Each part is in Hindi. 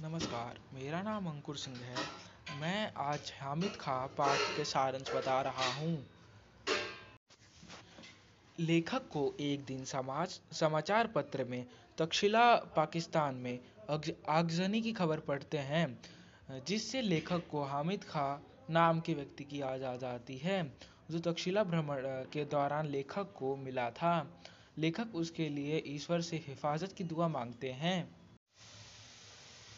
नमस्कार, मेरा नाम अंकुर सिंह है। मैं आज हामिद खां पाठ के सारांश बता रहा हूँ। लेखक को एक दिन समाज, समाचार पत्र में तक्षशिला पाकिस्तान में आगजनी की खबर पढ़ते हैं, जिससे लेखक को हामिद खां नाम के व्यक्ति की याद आ जाती है, जो तक्षशिला भ्रमण के दौरान लेखक को मिला था। लेखक उसके लिए ईश्वर से हिफाजत की दुआ मांगते हैं।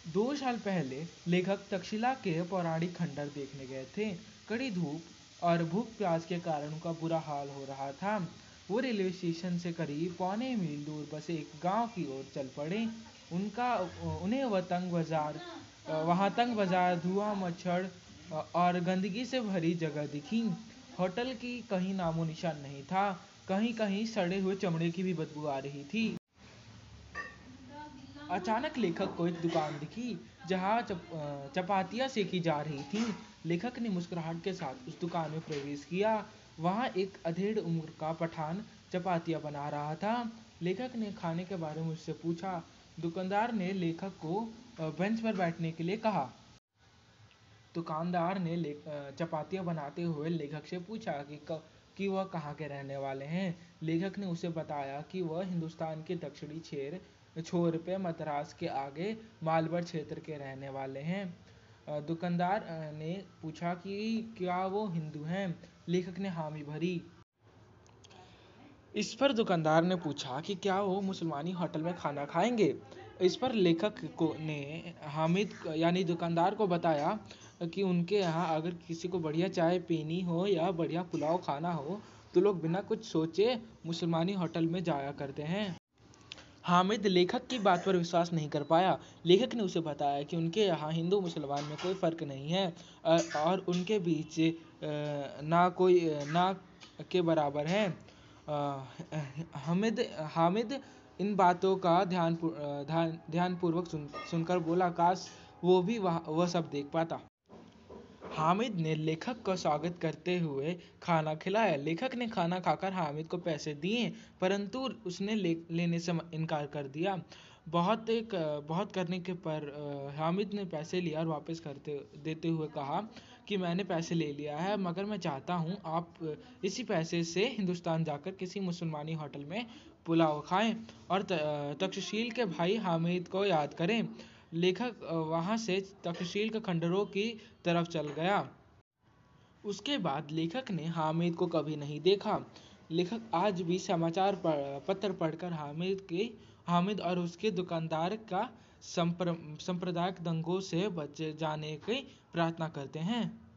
दो साल पहले लेखक तक्षशिला के पौराणिक खंडर देखने गए थे। कड़ी धूप और भूख प्यास के कारण उनका बुरा हाल हो रहा था। वो रेलवे स्टेशन से करीब पौने मील दूर बसे एक गाँव की ओर चल पड़े। उनका, उन्हें वह तंग बाज़ार, वहाँ तंग बाज़ार, धुआँ, मच्छर और गंदगी से भरी जगह दिखी। होटल की कहीं नामो निशान नहीं था। कहीं कहीं सड़े हुए चमड़े की भी बदबू आ रही थी। अचानक लेखक को एक दुकान दिखी जहाँ चप, चपातियाँ सेकी जा रही थी। लेखक ने मुस्कुराहट के साथ उस दुकान में प्रवेश किया। वहाँ एक अधेड़ उम्र का पठान चपातियाँ बना रहा था। लेखक ने खाने के बारे में उससे पूछा। दुकानदार ने लेखक को बेंच पर बैठने के लिए कहा। दुकानदार ने चपातियाँ बनाते हुए लेखक से पूछा कि कि वह कहाँ के रहने वाले हैं। लेखक ने उसे बताया कि वह हिंदुस्तान के दक्षिणी क्षेत्र छोर पे मद्रास के आगे मालवर क्षेत्र के रहने वाले हैं। दुकानदार ने पूछा कि क्या वो हिंदू हैं? लेखक ने हामी भरी। इस पर दुकानदार ने पूछा कि क्या वो मुसलमानी होटल में खाना खाएँगे? इस पर लेखक को ने हामिद, यानी दुकानदार को बताया कि उनके यहाँ अगर किसी को बढ़िया चाय पीनी हो या बढ़िया पुलाव खाना हो तो लोग बिना कुछ सोचे मुसलमानी होटल में जाया करते हैं। हामिद लेखक की बात पर विश्वास नहीं कर पाया। लेखक ने उसे बताया कि उनके यहाँ हिंदू मुसलमान में कोई फ़र्क नहीं है और उनके बीच ना कोई ना के बराबर है। हामिद हामिद इन बातों का ध्यान, ध्यानपूर्वक सुन, सुनकर बोला, काश वो भी वह वह सब देख पाता। हामिद ने लेखक का स्वागत करते हुए खाना खिलाया। लेखक ने खाना खाकर हामिद को पैसे दिए परंतु उसने ले, लेने से इनकार कर दिया। बहुत एक बहुत करने के पर हामिद ने पैसे लिया और वापस करते देते हुए कहा कि मैंने पैसे ले लिया है मगर मैं चाहता हूँ आप इसी पैसे से हिंदुस्तान जाकर किसी मुसलमानी होटल में पुलाव खाएँ और तक्षशील के भाई हामिद को याद करें। लेखक वहाँ से तक्षशिल के खंडरों की तरफ़ चल गया। उसके बाद लेखक ने हामिद को कभी नहीं देखा। लेखक आज भी समाचार पत्र पढ़कर हामिद के, हामिद और उसके दुकानदार का संप्रदायिक दंगों से बच जाने की प्रार्थना करते हैं।